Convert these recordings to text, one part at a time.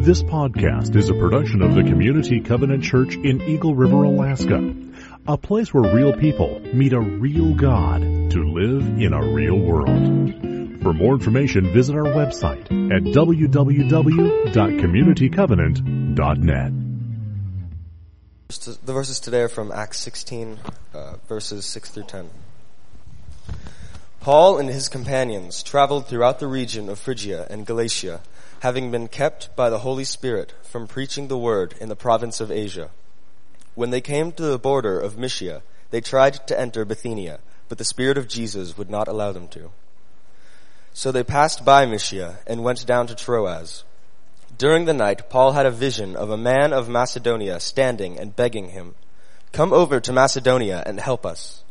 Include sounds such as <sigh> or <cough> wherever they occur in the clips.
This podcast is a production of the Community Covenant Church in Eagle River, Alaska. A place where real people meet a real God to live in a real world. For more information, visit our website at www.communitycovenant.net. The verses today are from Acts 16, uh, verses 6 through 10. Paul and his companions traveled throughout the region of Phrygia and Galatia, having been kept by the Holy Spirit from preaching the word in the province of Asia. When they came to the border of Mysia, they tried to enter Bithynia, but the Spirit of Jesus would not allow them to. So they passed by Mysia and went down to Troas. During the night, Paul had a vision of a man of Macedonia standing and begging him, Come over to Macedonia and help us.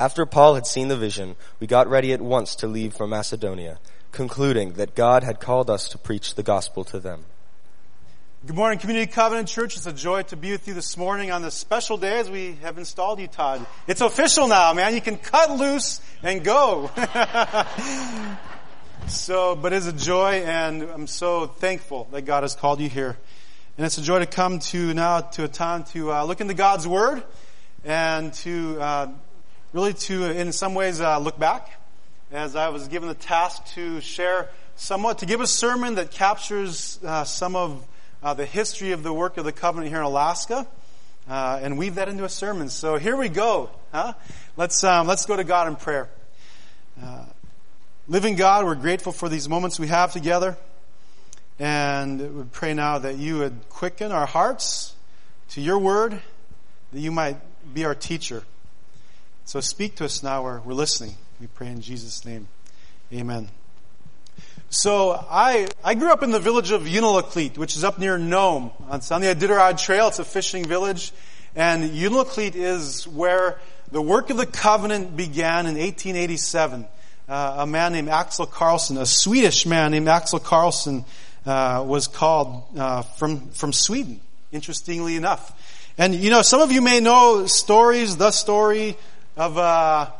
After Paul had seen the vision, we got ready at once to leave for Macedonia, concluding that God had called us to preach the gospel to them. Good morning, Community Covenant Church. It's a joy to be with you this morning on this special day as we have installed you, Todd. It's official now, man. You can cut loose and go. <laughs> so, but it's a joy and I'm so thankful that God has called you here. And it's a joy to come to now to a time to uh, look into God's Word and to uh, really to, in some ways, uh, look back as I was given the task to share somewhat, to give a sermon that captures uh, some of uh, the history of the work of the covenant here in Alaska, uh, and weave that into a sermon. So here we go. Huh? Let's um, let's go to God in prayer. Uh, living God, we're grateful for these moments we have together, and we pray now that you would quicken our hearts to your word, that you might be our teacher. So speak to us now. We're, we're listening. We pray in Jesus' name. Amen. So I, I grew up in the village of Unalakleet, which is up near Nome. It's on the Iditarod Trail. It's a fishing village. And Unalakleet is where the work of the covenant began in 1887. Uh, a man named Axel Carlson, a Swedish man named Axel Carlson, uh, was called uh, from, from Sweden, interestingly enough. And you know, some of you may know stories, the story of, uh,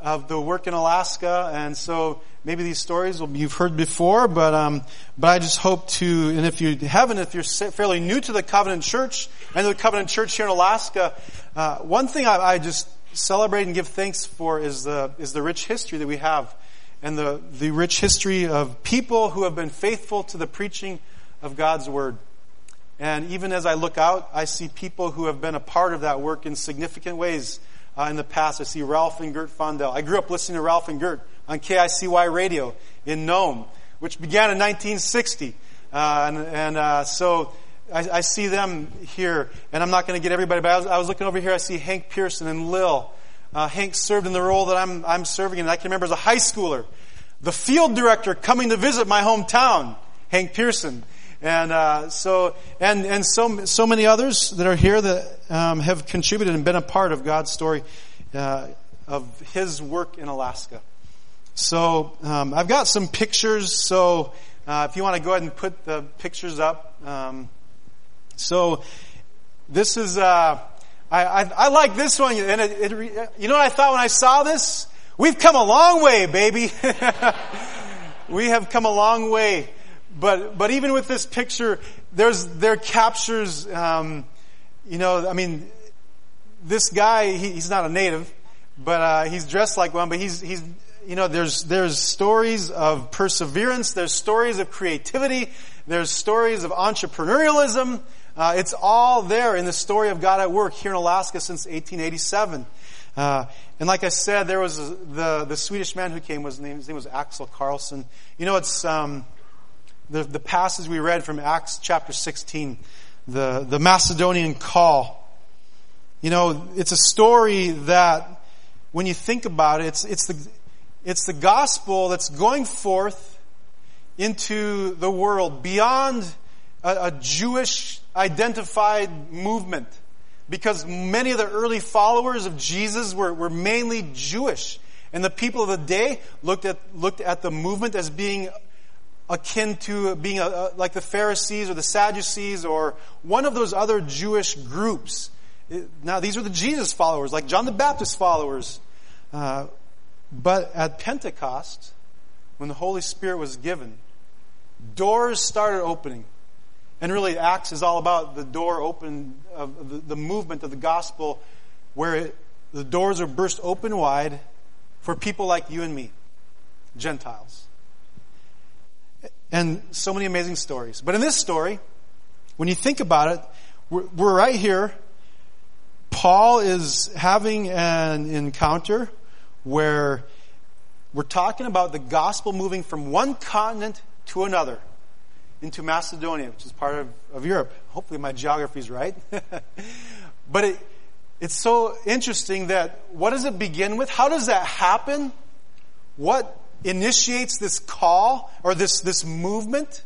of the work in Alaska. And so maybe these stories will, you've heard before, but um, but I just hope to. And if you haven't, if you're fairly new to the Covenant Church and the Covenant Church here in Alaska, uh, one thing I, I, just celebrate and give thanks for is the is the rich history that we have, and the the rich history of people who have been faithful to the preaching of God's word. And even as I look out, I see people who have been a part of that work in significant ways. Uh, in the past, I see Ralph and Gert Fondell. I grew up listening to Ralph and Gert on KICY radio in Nome, which began in 1960. Uh, and, and uh, so I, I, see them here, and I'm not going to get everybody, but I was, I was, looking over here, I see Hank Pearson and Lil. Uh, Hank served in the role that I'm, I'm serving in. I can remember as a high schooler, the field director coming to visit my hometown, Hank Pearson. And uh, so, and and so so many others that are here that um, have contributed and been a part of God's story uh, of His work in Alaska. So um, I've got some pictures. So uh, if you want to go ahead and put the pictures up. Um, so this is uh, I, I, I like this one, and it, it, you know what I thought when I saw this? We've come a long way, baby. <laughs> we have come a long way. But but even with this picture, there's there captures. Um, you know, I mean, this guy he, he's not a native, but uh, he's dressed like one. But he's he's you know, there's, there's stories of perseverance, there's stories of creativity, there's stories of entrepreneurialism. Uh, it's all there in the story of God at work here in Alaska since 1887. Uh, and like I said, there was the the Swedish man who came. Was his name was Axel Carlson. You know, it's um, the the passage we read from Acts chapter 16, the the Macedonian call. You know, it's a story that when you think about it, it's it's the it's the gospel that's going forth into the world beyond a, a Jewish identified movement. Because many of the early followers of Jesus were, were mainly Jewish. And the people of the day looked at, looked at the movement as being akin to being a, a, like the Pharisees or the Sadducees or one of those other Jewish groups. Now, these were the Jesus followers, like John the Baptist followers. Uh, but at Pentecost, when the Holy Spirit was given, doors started opening. And really, Acts is all about the door open, of the, the movement of the gospel, where it, the doors are burst open wide for people like you and me, Gentiles. And so many amazing stories. But in this story, when you think about it, we're, we're right here. Paul is having an encounter where we're talking about the gospel moving from one continent to another into Macedonia, which is part of, of Europe. Hopefully my geography is right. <laughs> but it, it's so interesting that what does it begin with? How does that happen? What initiates this call or this, this movement?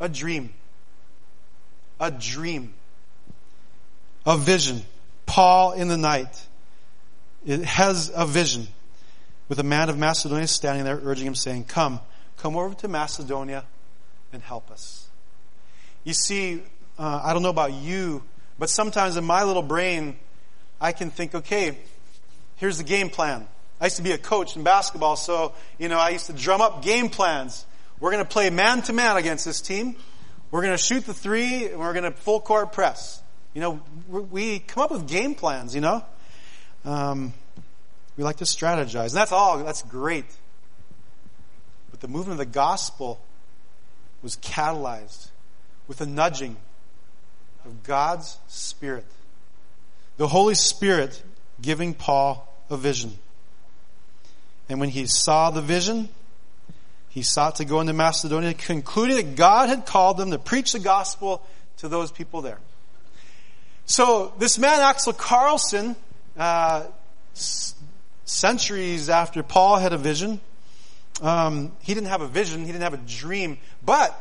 A dream. A dream. A vision. Paul in the night. It has a vision with a man of Macedonia standing there urging him saying, come, come over to Macedonia and help us. You see, uh, I don't know about you, but sometimes in my little brain, I can think, okay, here's the game plan. I used to be a coach in basketball, so, you know, I used to drum up game plans. We're going to play man to man against this team. We're going to shoot the three, and we're going to full court press. You know, we come up with game plans, you know. Um, we like to strategize. And that's all, that's great. But the movement of the gospel was catalyzed with a nudging of God's Spirit. The Holy Spirit giving Paul a vision. And when he saw the vision, he sought to go into Macedonia, concluding that God had called them to preach the gospel to those people there. So this man, Axel Carlson, uh, centuries after Paul had a vision, um, he didn't have a vision, he didn't have a dream, but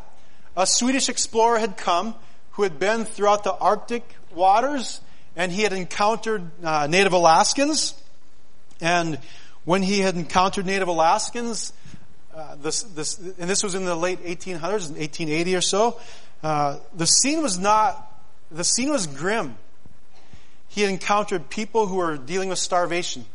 a Swedish explorer had come who had been throughout the Arctic waters and he had encountered uh, native Alaskans. And when he had encountered native Alaskans, uh, this, this, and this was in the late 1800s, 1880 or so, uh, the scene was not, the scene was grim. He had encountered people who were dealing with starvation.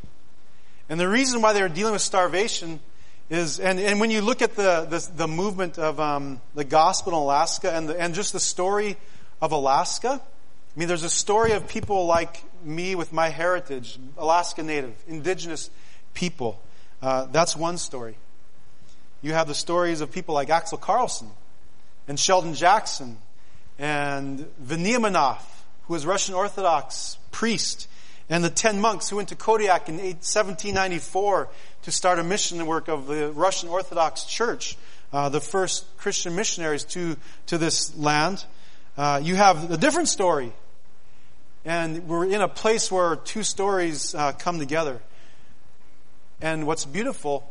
And the reason why they were dealing with starvation is, and, and when you look at the, the, the movement of um, the gospel in Alaska and, the, and just the story of Alaska, I mean, there's a story of people like me with my heritage, Alaska Native, indigenous people. Uh, that's one story. You have the stories of people like Axel Carlson and Sheldon Jackson and Veniaminov, who was Russian Orthodox priest and the ten monks who went to Kodiak in 1794 to start a mission work of the Russian Orthodox Church, uh, the first Christian missionaries to, to this land. Uh, you have a different story. And we're in a place where two stories uh, come together. And what's beautiful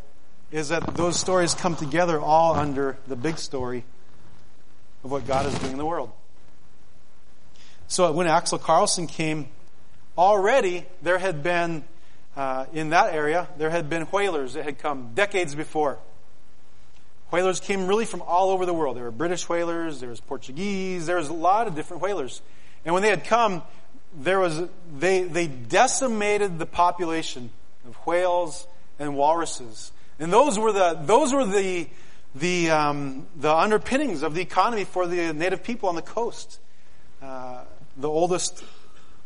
is that those stories come together all under the big story of what God is doing in the world. So when Axel Carlson came already there had been, uh, in that area, there had been whalers that had come decades before. Whalers came really from all over the world. There were British whalers, there was Portuguese, there was a lot of different whalers. And when they had come, there was, they, they decimated the population of whales and walruses. And those were the, those were the, the, um, the underpinnings of the economy for the native people on the coast. Uh, the oldest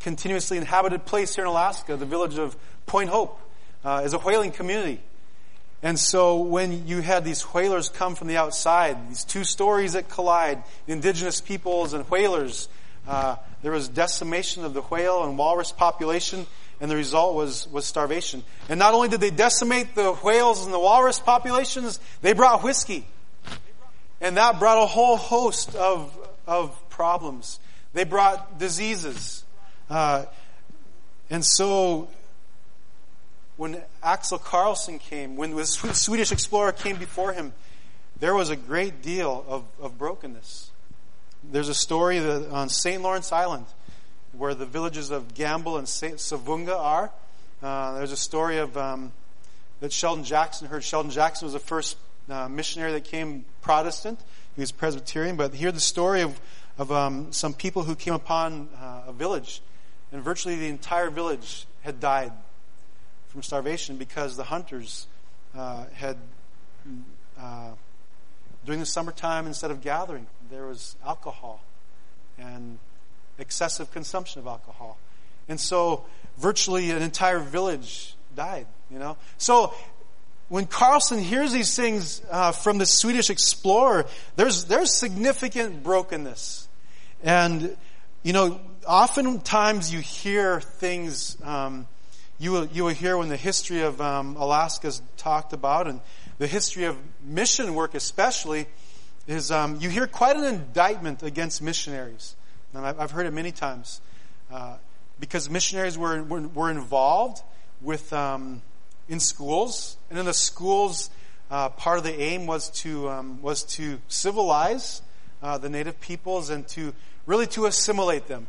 continuously inhabited place here in Alaska, the village of Point Hope, uh, is a whaling community. And so when you had these whalers come from the outside, these two stories that collide, indigenous peoples and whalers, uh, there was decimation of the whale and walrus population, and the result was, was starvation. And not only did they decimate the whales and the walrus populations, they brought whiskey. And that brought a whole host of, of problems. They brought diseases. Uh, and so, when Axel Carlson came, when the Swedish explorer came before him, there was a great deal of, of brokenness. There's a story that on St. Lawrence Island, where the villages of Gambell and Savoonga are. Uh, there's a story of um, that Sheldon Jackson heard. Sheldon Jackson was the first uh, missionary that came Protestant. He was Presbyterian, but hear the story of of um, some people who came upon uh, a village and virtually the entire village had died from starvation because the hunters uh, had uh, during the summertime, instead of gathering, there was alcohol and excessive consumption of alcohol. And so virtually an entire village died, you know. So when Carlson hears these things uh, from the Swedish explorer, there's, there's significant brokenness. And, you know, oftentimes you hear things, um, you, will, you will hear when the history of um, Alaska is talked about and the history of mission work especially, is um, you hear quite an indictment against missionaries. And I've, heard it many times. Uh, because missionaries were, were, were involved with, um, in schools. And in the schools, uh, part of the aim was to, um, was to civilize uh, the native peoples and to really to assimilate them.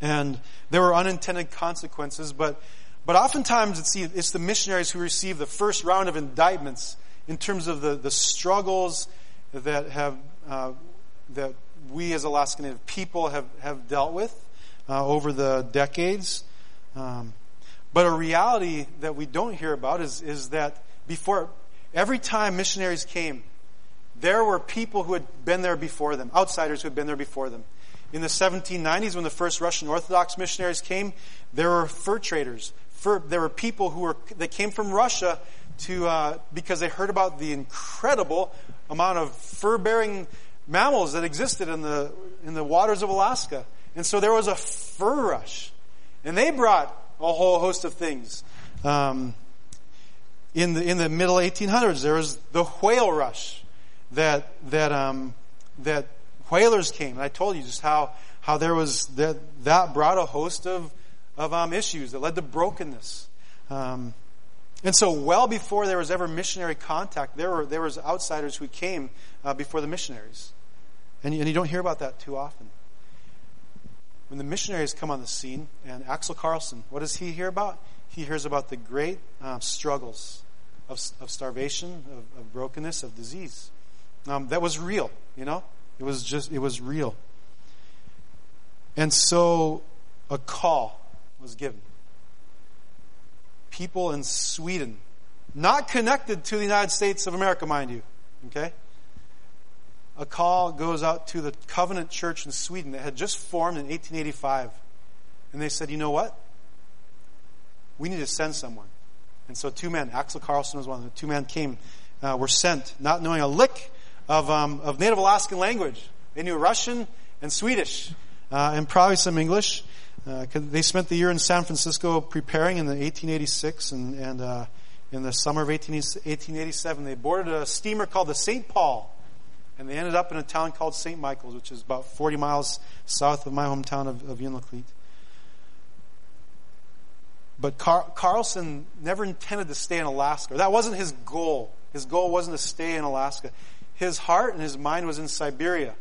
And there were unintended consequences, but, but oftentimes it's it's the missionaries who receive the first round of indictments in terms of the, the struggles that have, uh, that we as Alaska Native people have, have dealt with uh, over the decades. Um, but a reality that we don't hear about is, is that before, every time missionaries came, there were people who had been there before them, outsiders who had been there before them. In the 1790s, when the first Russian Orthodox missionaries came, there were fur traders. Fur, there were people who were that came from Russia to uh, because they heard about the incredible amount of fur-bearing mammals that existed in the in the waters of Alaska. And so there was a fur rush. And they brought a whole host of things. Um, in the in the middle 1800s, there was the whale rush that that um, that whalers came. And I told you just how how there was that that brought a host of of um, issues that led to brokenness. Um, and so, well before there was ever missionary contact, there were there was outsiders who came uh, before the missionaries, and you, and you don't hear about that too often when the missionaries come on the scene, and Axel Carlson, what does he hear about? He hears about the great uh, struggles of, of starvation, of, of, brokenness, of disease. Um, that was real, you know? It was just, it was real. And so a call was given. People in Sweden, not connected to the United States of America, mind you, okay? A call goes out to the Covenant Church in Sweden that had just formed in 1885. And they said, you know what? We need to send someone. And so two men, Axel Carlson was one of them, two men came, uh, were sent, not knowing a lick of, um, of Native Alaskan language. They knew Russian and Swedish, uh, and probably some English. Uh, they spent the year in San Francisco preparing in the 1886 and, and uh, in the summer of 18, 1887. They boarded a steamer called the St. Paul and they ended up in a town called St. Michael's, which is about 40 miles south of my hometown of, of Unalakleet. But Car- Carlson never intended to stay in Alaska. That wasn't his goal. His goal wasn't to stay in Alaska. His heart and his mind was in Siberia.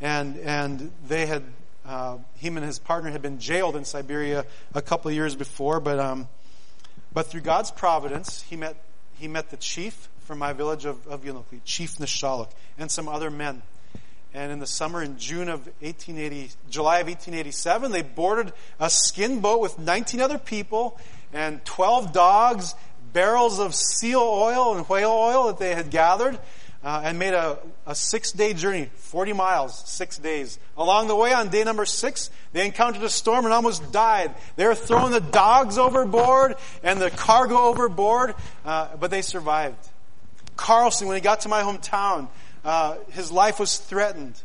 And, and they had, uh, him and his partner had been jailed in Siberia a couple of years before, but, um, but through God's providence, he met, he met the chief from my village of, of Unalakleet, Chief Nishaluk, and some other men. And in the summer, in June of 1880, July of 1887, they boarded a skin boat with 19 other people and 12 dogs, barrels of seal oil and whale oil that they had gathered, uh, and made a, a six day journey, 40 miles, six days. Along the way, on day number six, they encountered a storm and almost died. They were throwing the dogs overboard and the cargo overboard, uh, but they survived. Carlson, when he got to my hometown, uh, his life was threatened,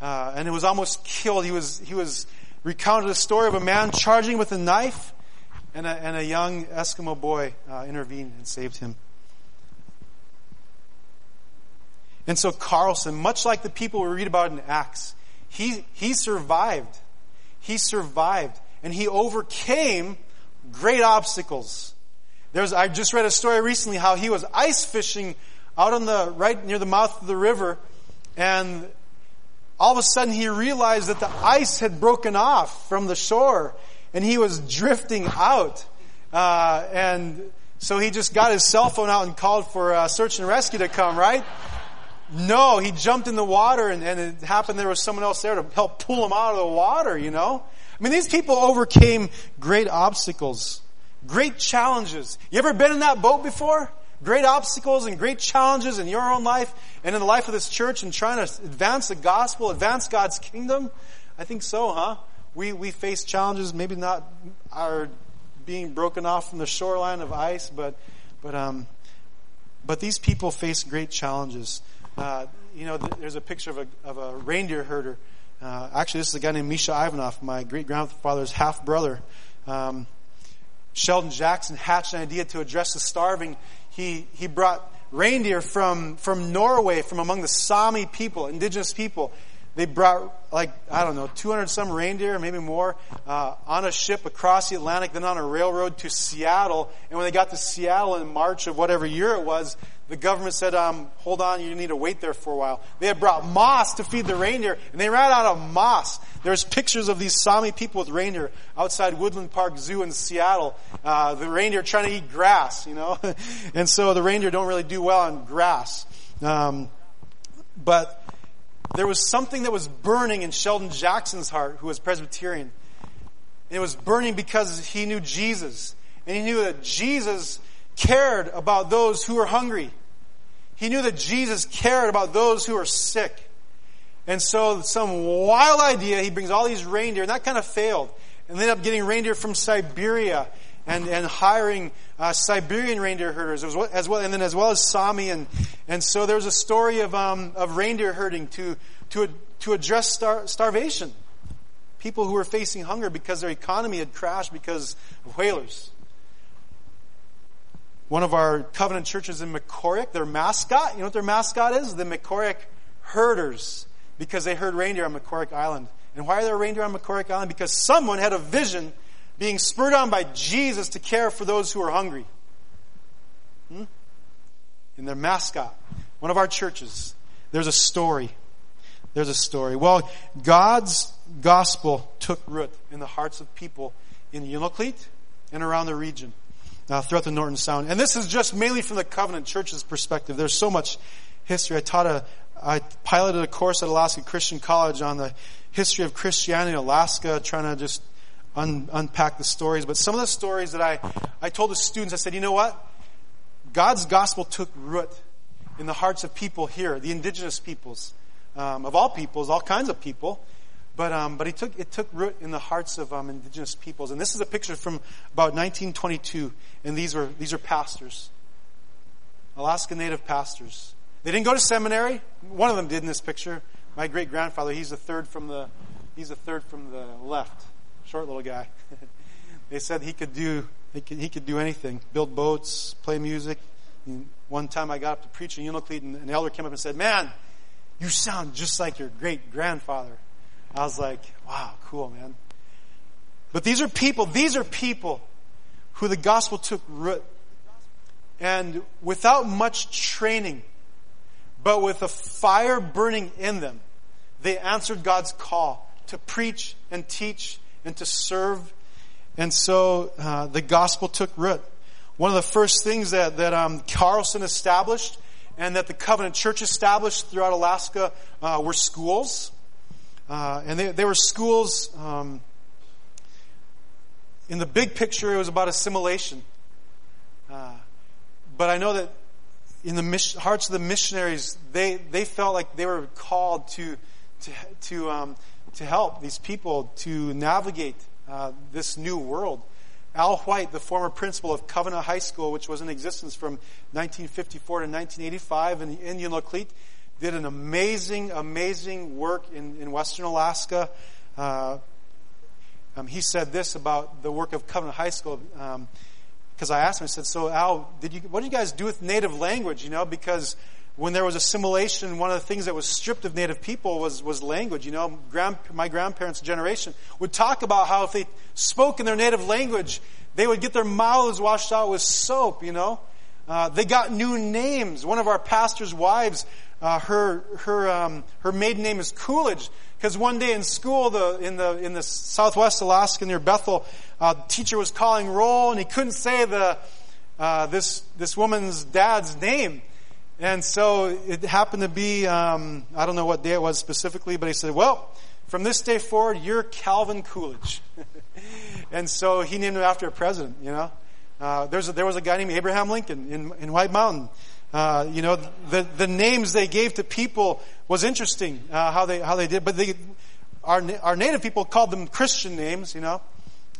uh, and he was almost killed. He was he was recounted a story of a man charging with a knife, and a, and a young Eskimo boy uh, intervened and saved him. And so Carlson, much like the people we read about in Acts, he he survived. He survived, and he overcame great obstacles. There's, I just read a story recently how he was ice fishing out on the, right near the mouth of the river, and all of a sudden he realized that the ice had broken off from the shore, and he was drifting out. Uh, and so he just got his cell phone out and called for uh, search and rescue to come, right? No, he jumped in the water and, and it happened there was someone else there to help pull him out of the water, you know? I mean, these people overcame great obstacles. Great challenges. You ever been in that boat before? great obstacles and great challenges in your own life and in the life of this church and trying to advance the gospel, advance God's kingdom? I think so, huh? We, we face challenges, maybe not our being broken off from the shoreline of ice, but, but, um, but these people face great challenges. Uh, you know, there's a picture of a, of a reindeer herder. Uh, actually, this is a guy named Misha Ivanov, my great grandfather's half brother. Um, Sheldon Jackson hatched an idea to address the starving. He, he brought reindeer from, from Norway, from among the Sami people, indigenous people. They brought like, I don't know, 200 some reindeer, maybe more, uh, on a ship across the Atlantic, then on a railroad to Seattle. And when they got to Seattle in March of whatever year it was, the government said, um, hold on, you need to wait there for a while. They had brought moss to feed the reindeer, and they ran out of moss. There's pictures of these Sami people with reindeer outside Woodland Park Zoo in Seattle. Uh, the reindeer trying to eat grass, you know? <laughs> and so the reindeer don't really do well on grass. Um, but there was something that was burning in Sheldon Jackson's heart, who was Presbyterian. And it was burning because he knew Jesus. And he knew that Jesus cared about those who were hungry. He knew that Jesus cared about those who were sick. And so some wild idea, he brings all these reindeer, and that kind of failed. And ended up getting reindeer from Siberia and, and hiring uh, Siberian reindeer herders as well, as well, and then as well as Sami. And, and so there's a story of, um, of reindeer herding to, to, to address star, starvation. People who were facing hunger because their economy had crashed because of whalers. One of our covenant churches in Mekoryuk, their mascot, you know what their mascot is? The Mekoryuk herders, because they herd reindeer on Mekoryuk Island. And why are there reindeer on Mekoryuk Island? Because someone had a vision being spurred on by Jesus to care for those who are hungry. Hmm? In their mascot, one of our churches, there's a story. There's a story. Well, God's gospel took root in the hearts of people in Unalakleet and around the region uh, throughout the Norton Sound. And this is just mainly from the Covenant Church's perspective. There's so much history. I taught a, I piloted a course at Alaska Christian College on the history of Christianity in Alaska, trying to just un, unpack the stories. But some of the stories that I, I told the students, I said, you know what? God's gospel took root in the hearts of people here, the indigenous peoples, um, of all peoples, all kinds of people. But, um, but it, took, it took root in the hearts of um, indigenous peoples. And this is a picture from about 1922. And these are, these are pastors. Alaska Native pastors. They didn't go to seminary. One of them did in this picture. My great grandfather, he's the third from the, he's the third from the left. Short little guy. <laughs> they said he could do, he could, he could do anything. Build boats, play music. And one time I got up to preach in Unalakleet and an elder came up and said, man, you sound just like your great grandfather. I was like, wow, cool, man. But these are people, these are people who the gospel took root. And without much training, but with a fire burning in them, they answered God's call to preach and teach and to serve. And so uh, the gospel took root. One of the first things that, that um, Carlson established and that the Covenant Church established throughout Alaska uh, were schools. Uh, and they were schools, um, in the big picture, it was about assimilation. Uh, but I know that in the hearts of the missionaries, they, they felt like they were called to, to, to, um, to help these people to navigate uh, this new world. Al White, the former principal of Covenant High School, which was in existence from 1954 to 1985 in the Unalakleet, did an amazing, amazing work in, in Western Alaska. Uh, um, he said this about the work of Covenant High School. because um, I asked him, I said, "So Al, did you? What did you guys do with native language? You know, because when there was assimilation, one of the things that was stripped of native people was was language. You know, grand, my grandparents' generation would talk about how if they spoke in their native language, they would get their mouths washed out with soap. You know." Uh, they got new names. One of our pastor's wives uh, her her um, her maiden name is Coolidge because one day in school, the in the in the Southwest Alaska near Bethel, uh, the teacher was calling roll and he couldn't say the uh, this this woman's dad's name, and so it happened to be um, I don't know what day it was specifically, but he said, "Well, from this day forward, you're Calvin Coolidge," <laughs> and so he named him after a president, you know. Uh, there's a, there was a guy named Abraham Lincoln in, in White Mountain. Uh, you know, the, the names they gave to people was interesting, uh, how they, how they did, but they, our, our native people called them Christian names, you know.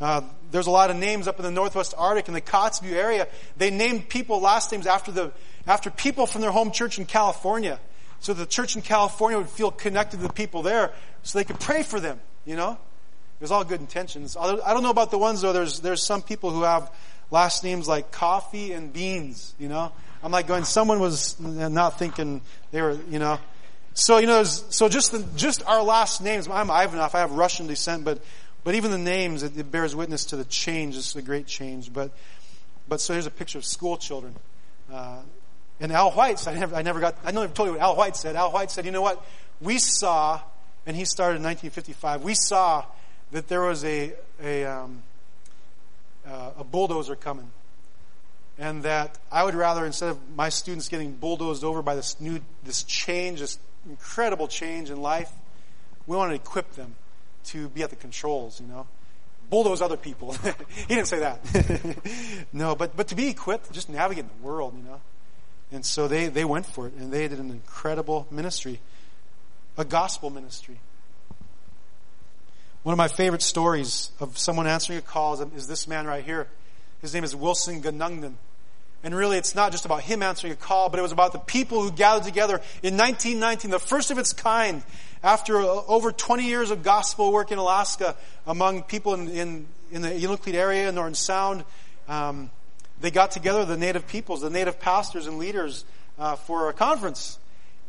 Uh, there's a lot of names up in the Northwest Arctic in the Kotzebue area. They named people last names after the, after people from their home church in California. So the church in California would feel connected to the people there so they could pray for them, you know? It was all good intentions. I don't know about the ones though, there's, there's some people who have last names like coffee and beans, you know? I'm like going, someone was not thinking they were, you know? So, you know, so just the, just our last names, I'm Ivanov, I have Russian descent, but, but even the names, it, it bears witness to the change. It's a great change. But, but so here's a picture of school children. Uh, and Al White said, I never, I never got, I never told you what Al White said. Al White said, you know what? We saw, and he started in 1955, we saw that there was a, a, um, uh, a bulldozer coming. And that I would rather, instead of my students getting bulldozed over by this new, this change, this incredible change in life, we want to equip them to be at the controls, you know. Bulldoze other people. <laughs> he didn't say that. <laughs> no, but, but to be equipped, just navigate the world, you know. And so they, they went for it and they did an incredible ministry, a gospel ministry. One of my favorite stories of someone answering a call is, is this man right here. His name is Wilson Ganungnan. And really, it's not just about him answering a call, but it was about the people who gathered together in 1919, the first of its kind, after over 20 years of gospel work in Alaska among people in, in, in the Inuktitut area, Norton Sound. Um, they got together, the native peoples, the native pastors and leaders, uh, for a conference.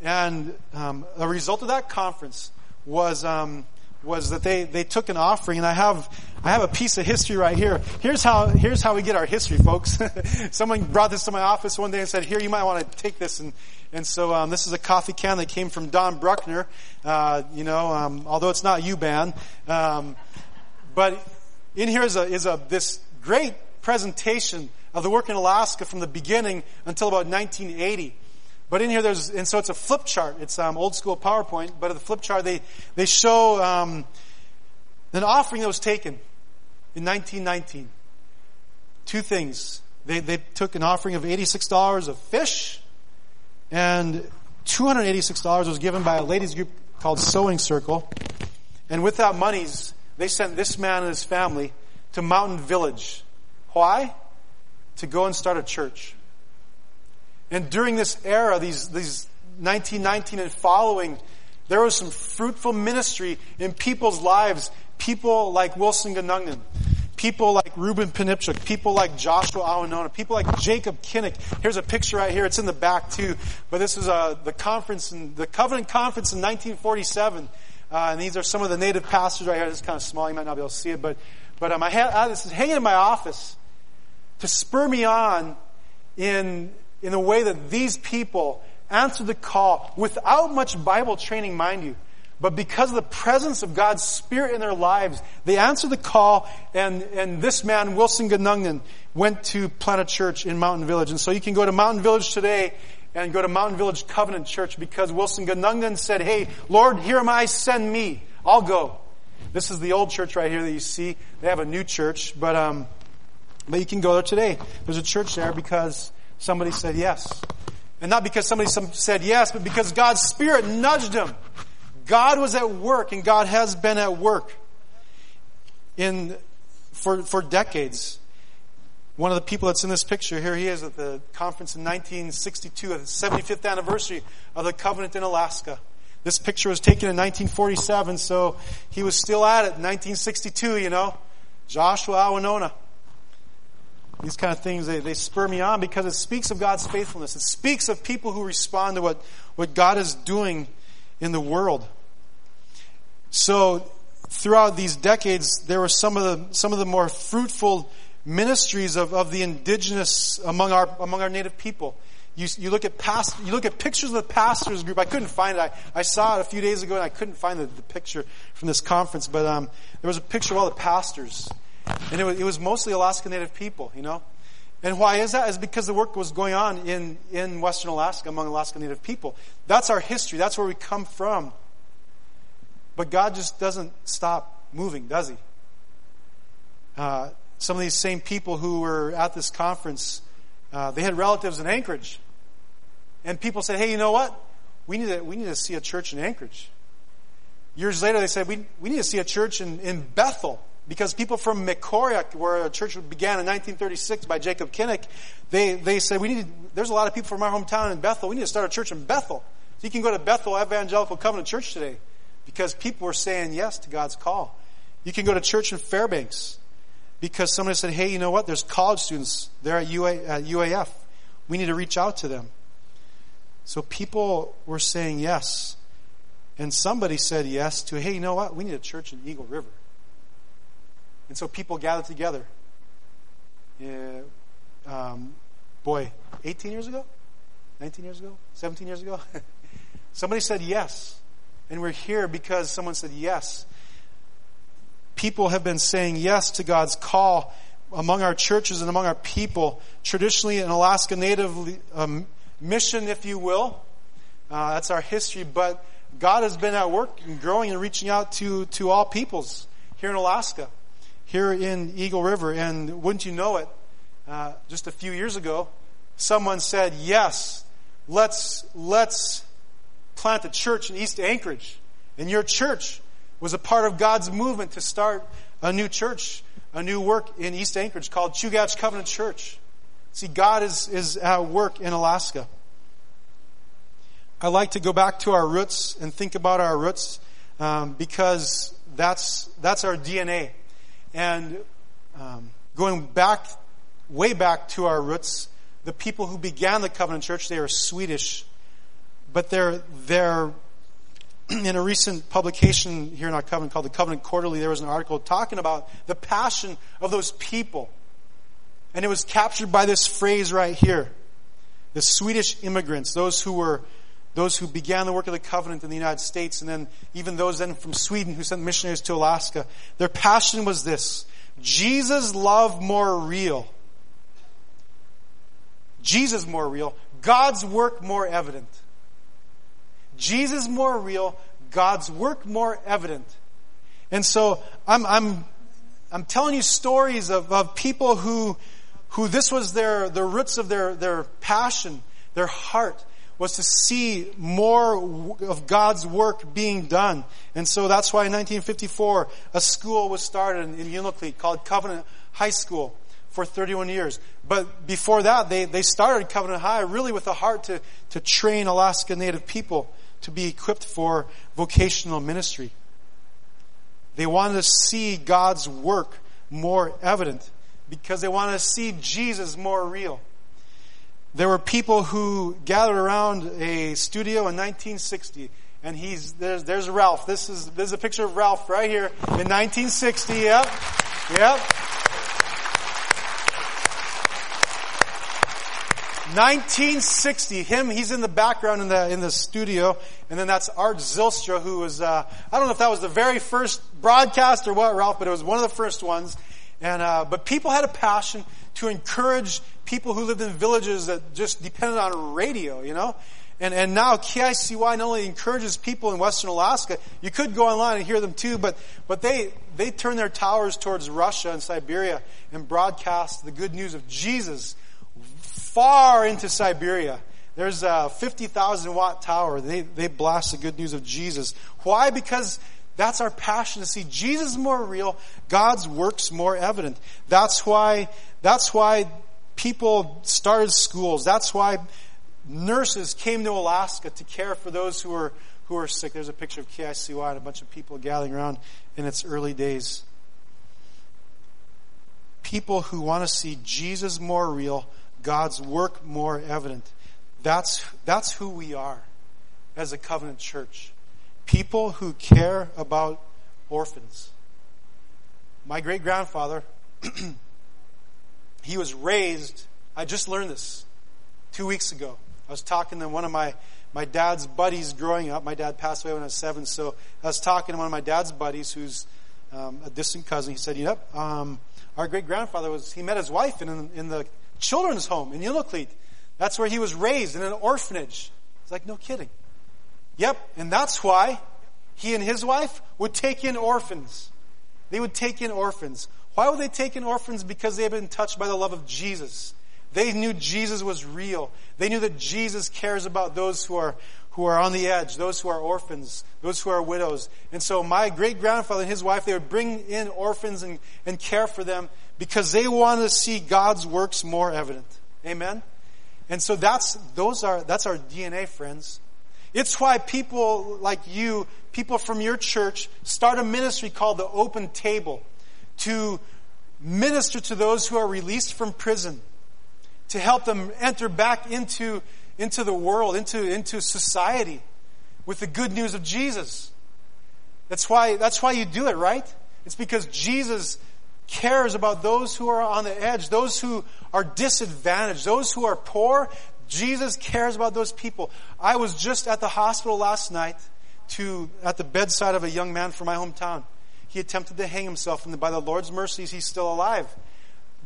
And um, a result of that conference was um, was that they, they took an offering, and I have I have a piece of history right here. Here's how here's how we get our history, folks. <laughs> Someone brought this to my office one day and said, "Here, you might want to take this." And and so um, this is a coffee can that came from Don Bruckner. Uh, you know, um, although it's not U-Bahn, um, but in here is a is a this great presentation of the work in Alaska from the beginning until about 1980. But in here, there's, and so it's a flip chart. It's um, old school PowerPoint, but the flip chart, they, they show um, an offering that was taken in 1919. Two things. They, they took an offering of $86 of fish, and $286 was given by a ladies group called Sewing Circle. And with that monies, they sent this man and his family to Mountain Village. Why? To go and start a church. And during this era, these, these 1919 and following, there was some fruitful ministry in people's lives. People like Wilson Ganungnan, people like Reuben Penipchuk, people like Joshua Awanona, people like Jacob Kinnick. Here's a picture right here. It's in the back too. But this is uh, the conference, in, the Covenant Conference in 1947. Uh, and these are some of the native pastors right here. Is kind of small. You might not be able to see it, but but um, I had this is hanging in my office to spur me on in in the way that these people answered the call without much Bible training, mind you. But because of the presence of God's Spirit in their lives, they answered the call, and, and this man, Wilson Ganungnan, went to plant a church in Mountain Village. And so you can go to Mountain Village today and go to Mountain Village Covenant Church because Wilson Ganungnan said, Hey, Lord, here am I, send me. I'll go. This is the old church right here that you see. They have a new church, but, um, but you can go there today. There's a church there because somebody said yes. And not because somebody said yes, but because God's Spirit nudged him. God was at work and God has been at work in, for, for decades. One of the people that's in this picture, here he is at the conference in 1962, at the 75th anniversary of the covenant in Alaska. This picture was taken in 1947, so he was still at it in 1962, you know. Joshua Awanona. These kind of things, they, they spur me on because it speaks of God's faithfulness. It speaks of people who respond to what, what God is doing in the world. So, throughout these decades, there were some of the, some of the more fruitful ministries of, of the indigenous among our, among our native people. You, you look at past, you look at pictures of the pastors group. I couldn't find it. I, I saw it a few days ago and I couldn't find the, the picture from this conference, but um, there was a picture of all the pastors and it was, it was mostly Alaska Native people, you know. And why is that? Is because the work was going on in, in Western Alaska among Alaska Native people. That's our history. That's where we come from. But God just doesn't stop moving, does He? Uh, some of these same people who were at this conference, uh, they had relatives in Anchorage. And people said, hey, you know what? We need to, we need to see a church in Anchorage. Years later, they said, we, we need to see a church in, in Bethel. Because people from Mekoryuk, where a church began in 1936 by Jacob Kinnick, they, they said, we need there's a lot of people from our hometown in Bethel. We need to start a church in Bethel. So you can go to Bethel Evangelical Covenant Church today because people were saying yes to God's call. You can go to church in Fairbanks because somebody said, hey, you know what? There's college students there at, UA, at UAF. We need to reach out to them. So people were saying yes. And somebody said yes to, hey, you know what? We need a church in Eagle River. And so people gathered together. Um, boy, 18 years ago? 19 years ago? 17 years ago? <laughs> Somebody said yes. And we're here because someone said yes. People have been saying yes to God's call among our churches and among our people. Traditionally, an Alaska Native um, mission, if you will. Uh, that's our history. But God has been at work and growing and reaching out to, to all peoples here in Alaska, here in Eagle River. And wouldn't you know it, uh, just a few years ago, someone said, yes, let's, let's plant a church in East Anchorage. And your church was a part of God's movement to start a new church, a new work in East Anchorage called Chugach Covenant Church. See, God is, is at work in Alaska. I like to go back to our roots and think about our roots um, because that's that's our DNA. And um, going back, way back to our roots, the people who began the Covenant Church they are Swedish, but they're they're <clears throat> in a recent publication here in our covenant called the Covenant Quarterly, there was an article talking about the passion of those people and it was captured by this phrase right here. The Swedish immigrants, those who were, those who began the work of the covenant in the United States, and then even those then from Sweden who sent missionaries to Alaska. Their passion was this. Jesus love more real. Jesus more real. God's work more evident. Jesus more real. God's work more evident. And so I'm, I'm, I'm telling you stories of, of people who, who this was their, the roots of their, their passion, their heart, was to see more of God's work being done. And so that's why in 1954, a school was started in, Unalakleet called Covenant High School for 31 years. But before that, they, they started Covenant High really with a heart to, to train Alaska Native people to be equipped for vocational ministry. They wanted to see God's work more evident because they wanted to see Jesus more real. There were people who gathered around a studio in 1960, and he's there's there's Ralph. This is there's a picture of Ralph right here in 1960. Yep, yep. 1960, him, he's in the background in the, in the studio. And then that's Art Zylstra, who was, uh, I don't know if that was the very first broadcast or what, Ralph, but it was one of the first ones. And, uh, but people had a passion to encourage people who lived in villages that just depended on radio, you know? And, and now KICY not only encourages people in Western Alaska, you could go online and hear them too, but, but they, they turn their towers towards Russia and Siberia and broadcast the good news of Jesus far into Siberia. There's a 50,000 watt tower. They, they blast the good news of Jesus. Why? Because that's our passion to see Jesus more real, God's works more evident. That's why, that's why people started schools. That's why nurses came to Alaska to care for those who were, who were sick. There's a picture of KICY and a bunch of people gathering around in its early days. People who want to see Jesus more real, God's work more evident. That's, that's who we are as a covenant church people who care about orphans. My great grandfather, <clears throat> he was raised, I just learned this two weeks ago. I was talking to one of my, my dad's buddies growing up. My dad passed away when I was seven, so I was talking to one of my dad's buddies who's um, a distant cousin. He said, Yep, um, our great grandfather was, he met his wife in, in the children's home in Unalakleet. That's where he was raised in an orphanage. It's like, no kidding. Yep, and that's why he and his wife would take in orphans. They would take in orphans. Why would they take in orphans? Because they had been touched by the love of Jesus. They knew Jesus was real. They knew that Jesus cares about those who are, who are on the edge, those who are orphans, those who are widows. And so my great grandfather and his wife, they would bring in orphans and, and care for them because they wanted to see God's works more evident. Amen? And so that's, those are, that's our DNA, friends. It's why people like you, people from your church, start a ministry called the Open Table to minister to those who are released from prison, to help them enter back into, into the world, into, into society with the good news of Jesus. That's why, that's why you do it, right? It's because Jesus cares about those who are on the edge, those who are disadvantaged, those who are poor. Jesus cares about those people. I was just at the hospital last night to, at the bedside of a young man from my hometown. He attempted to hang himself, and by the Lord's mercies, he's still alive.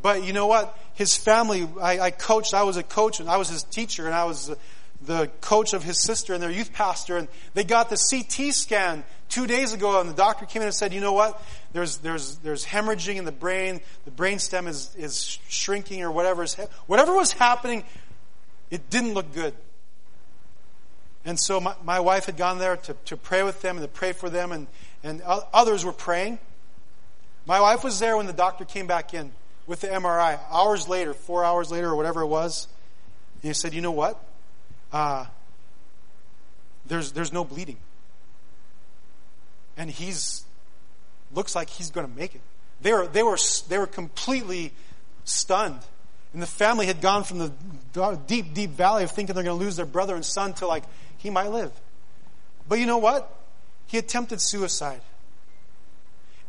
But you know what? His family, I, I coached, I was a coach, and I was his teacher, and I was the coach of his sister and their youth pastor, and they got the CT scan two days ago, and the doctor came in and said, you know what? There's, there's, there's hemorrhaging in the brain, the brain stem is, is shrinking or whatever is, whatever was happening, it didn't look good. And so my, my wife had gone there to, to pray with them and to pray for them, and, and others were praying. My wife was there when the doctor came back in with the MRI, hours later, four hours later, or whatever it was. And he said, You know what? Uh, there's, there's no bleeding. And he's, looks like he's going to make it. They were, they, were, they were completely stunned. And the family had gone from the deep, deep valley of thinking they're going to lose their brother and son to like, he might live. But you know what? He attempted suicide.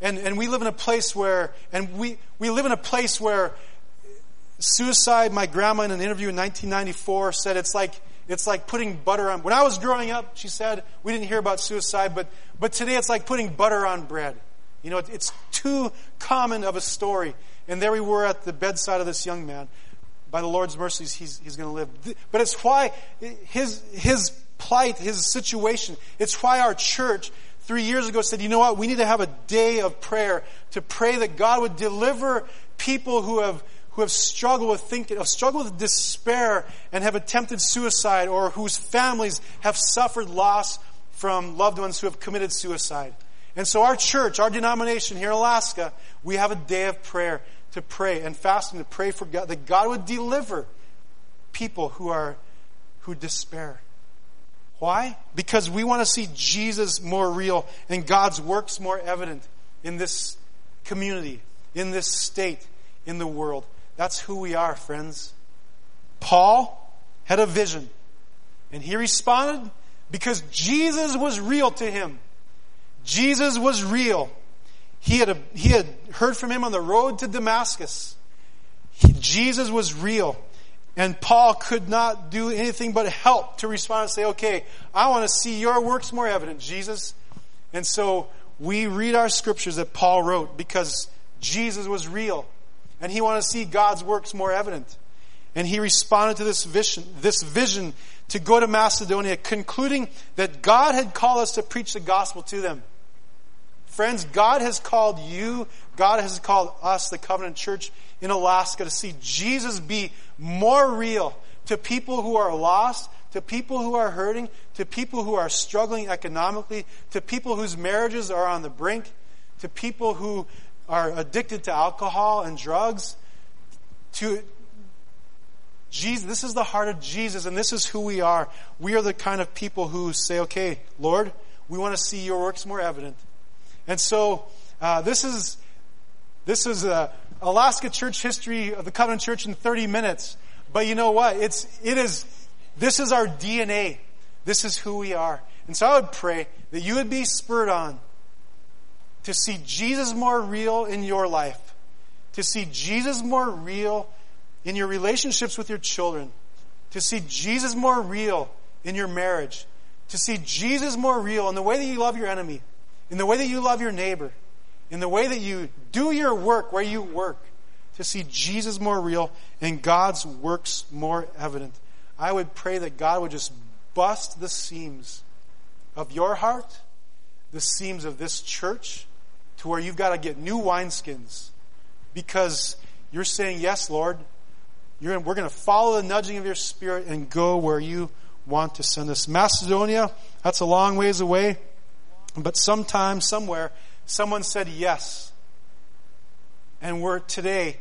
And, and we live in a place where, and we, we live in a place where suicide, my grandma in an interview in 1994 said it's like, it's like putting butter on, when I was growing up, she said, we didn't hear about suicide, but, but today it's like putting butter on bread. You know, it, it's too common of a story. And there we were at the bedside of this young man. By the Lord's mercies, he's, he's going to live. But it's why his, his plight, his situation. It's why our church three years ago said, you know what, we need to have a day of prayer to pray that God would deliver people who have who have struggled with thinking, have struggled with despair and have attempted suicide or whose families have suffered loss from loved ones who have committed suicide. And so our church, our denomination here in Alaska, we have a day of prayer to pray and fasting to pray for God, that God would deliver people who are, who despair. Why? Because we want to see Jesus more real and God's works more evident in this community, in this state, in the world. That's who we are, friends. Paul had a vision and he responded because Jesus was real to him. Jesus was real. He had, he had heard from him on the road to Damascus. He, Jesus was real. And Paul could not do anything but help to respond and say, okay, I want to see your works more evident, Jesus. And so we read our scriptures that Paul wrote because Jesus was real and he wanted to see God's works more evident. And he responded to this vision, this vision to go to Macedonia, concluding that God had called us to preach the gospel to them. Friends, God has called you, God has called us, the Covenant Church in Alaska, to see Jesus be more real to people who are lost, to people who are hurting, to people who are struggling economically, to people whose marriages are on the brink, to people who are addicted to alcohol and drugs, to Jesus, this is the heart of Jesus, and this is who we are. We are the kind of people who say, okay, Lord, we want to see your works more evident. And so, uh, this is, this is uh, Alaska church history of the Covenant Church in 30 minutes. But you know what? It's, it is, this is our DNA. This is who we are. And so I would pray that you would be spurred on to see Jesus more real in your life, to see Jesus more real in your relationships with your children, to see Jesus more real in your marriage, to see Jesus more real in the way that you love your enemy, in the way that you love your neighbor, in the way that you do your work where you work, to see Jesus more real and God's works more evident. I would pray that God would just bust the seams of your heart, the seams of this church, to where you've got to get new wineskins because you're saying, Yes, Lord. You're, we're going to follow the nudging of your Spirit and go where you want to send us. Macedonia, that's a long ways away. But sometime, somewhere, someone said yes. And we're today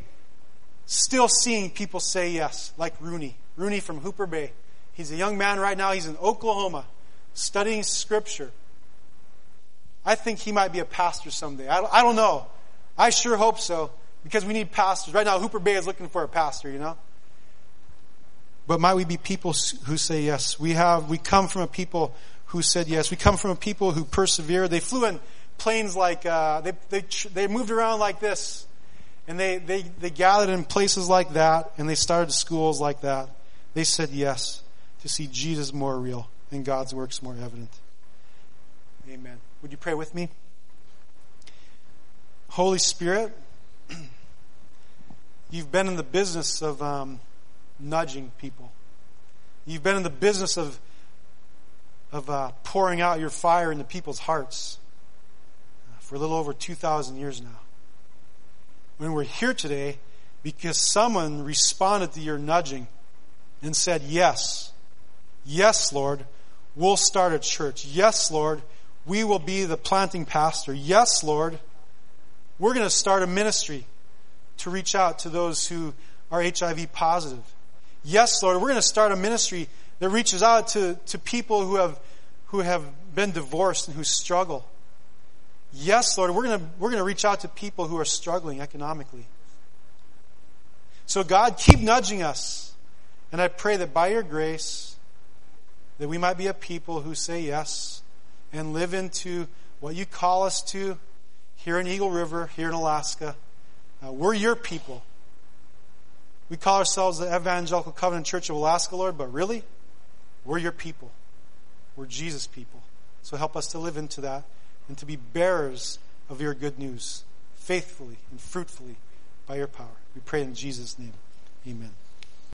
still seeing people say yes, like Rooney. Rooney from Hooper Bay. He's a young man right now. He's in Oklahoma studying Scripture. I think he might be a pastor someday. I don't, I don't know. I sure hope so because we need pastors. Right now, Hooper Bay is looking for a pastor, you know? But might we be people who say yes? We have, we come from a people who said yes. We come from a people who persevere. They flew in planes like, uh, they, they, they moved around like this. And they, they, they gathered in places like that, and they started schools like that. They said yes to see Jesus more real and God's works more evident. Amen. Would you pray with me? Holy Spirit, <clears throat> you've been in the business of um, nudging people. You've been in the business of of uh, pouring out your fire into people's hearts for a little over 2,000 years now. When we're here today, because someone responded to your nudging and said, Yes, yes, Lord, we'll start a church. Yes, Lord, we will be the planting pastor. Yes, Lord, we're going to start a ministry to reach out to those who are HIV positive. Yes, Lord, we're going to start a ministry that reaches out to, to people who have, who have been divorced and who struggle. Yes, Lord, we're going we're to reach out to people who are struggling economically. So, God, keep nudging us. And I pray that by your grace, that we might be a people who say yes and live into what you call us to here in Eagle River, here in Alaska. Uh, we're your people. We call ourselves the Evangelical Covenant Church of Alaska, Lord, but really, we're your people. We're Jesus' people. So help us to live into that and to be bearers of your good news faithfully and fruitfully by your power. We pray in Jesus' name. Amen.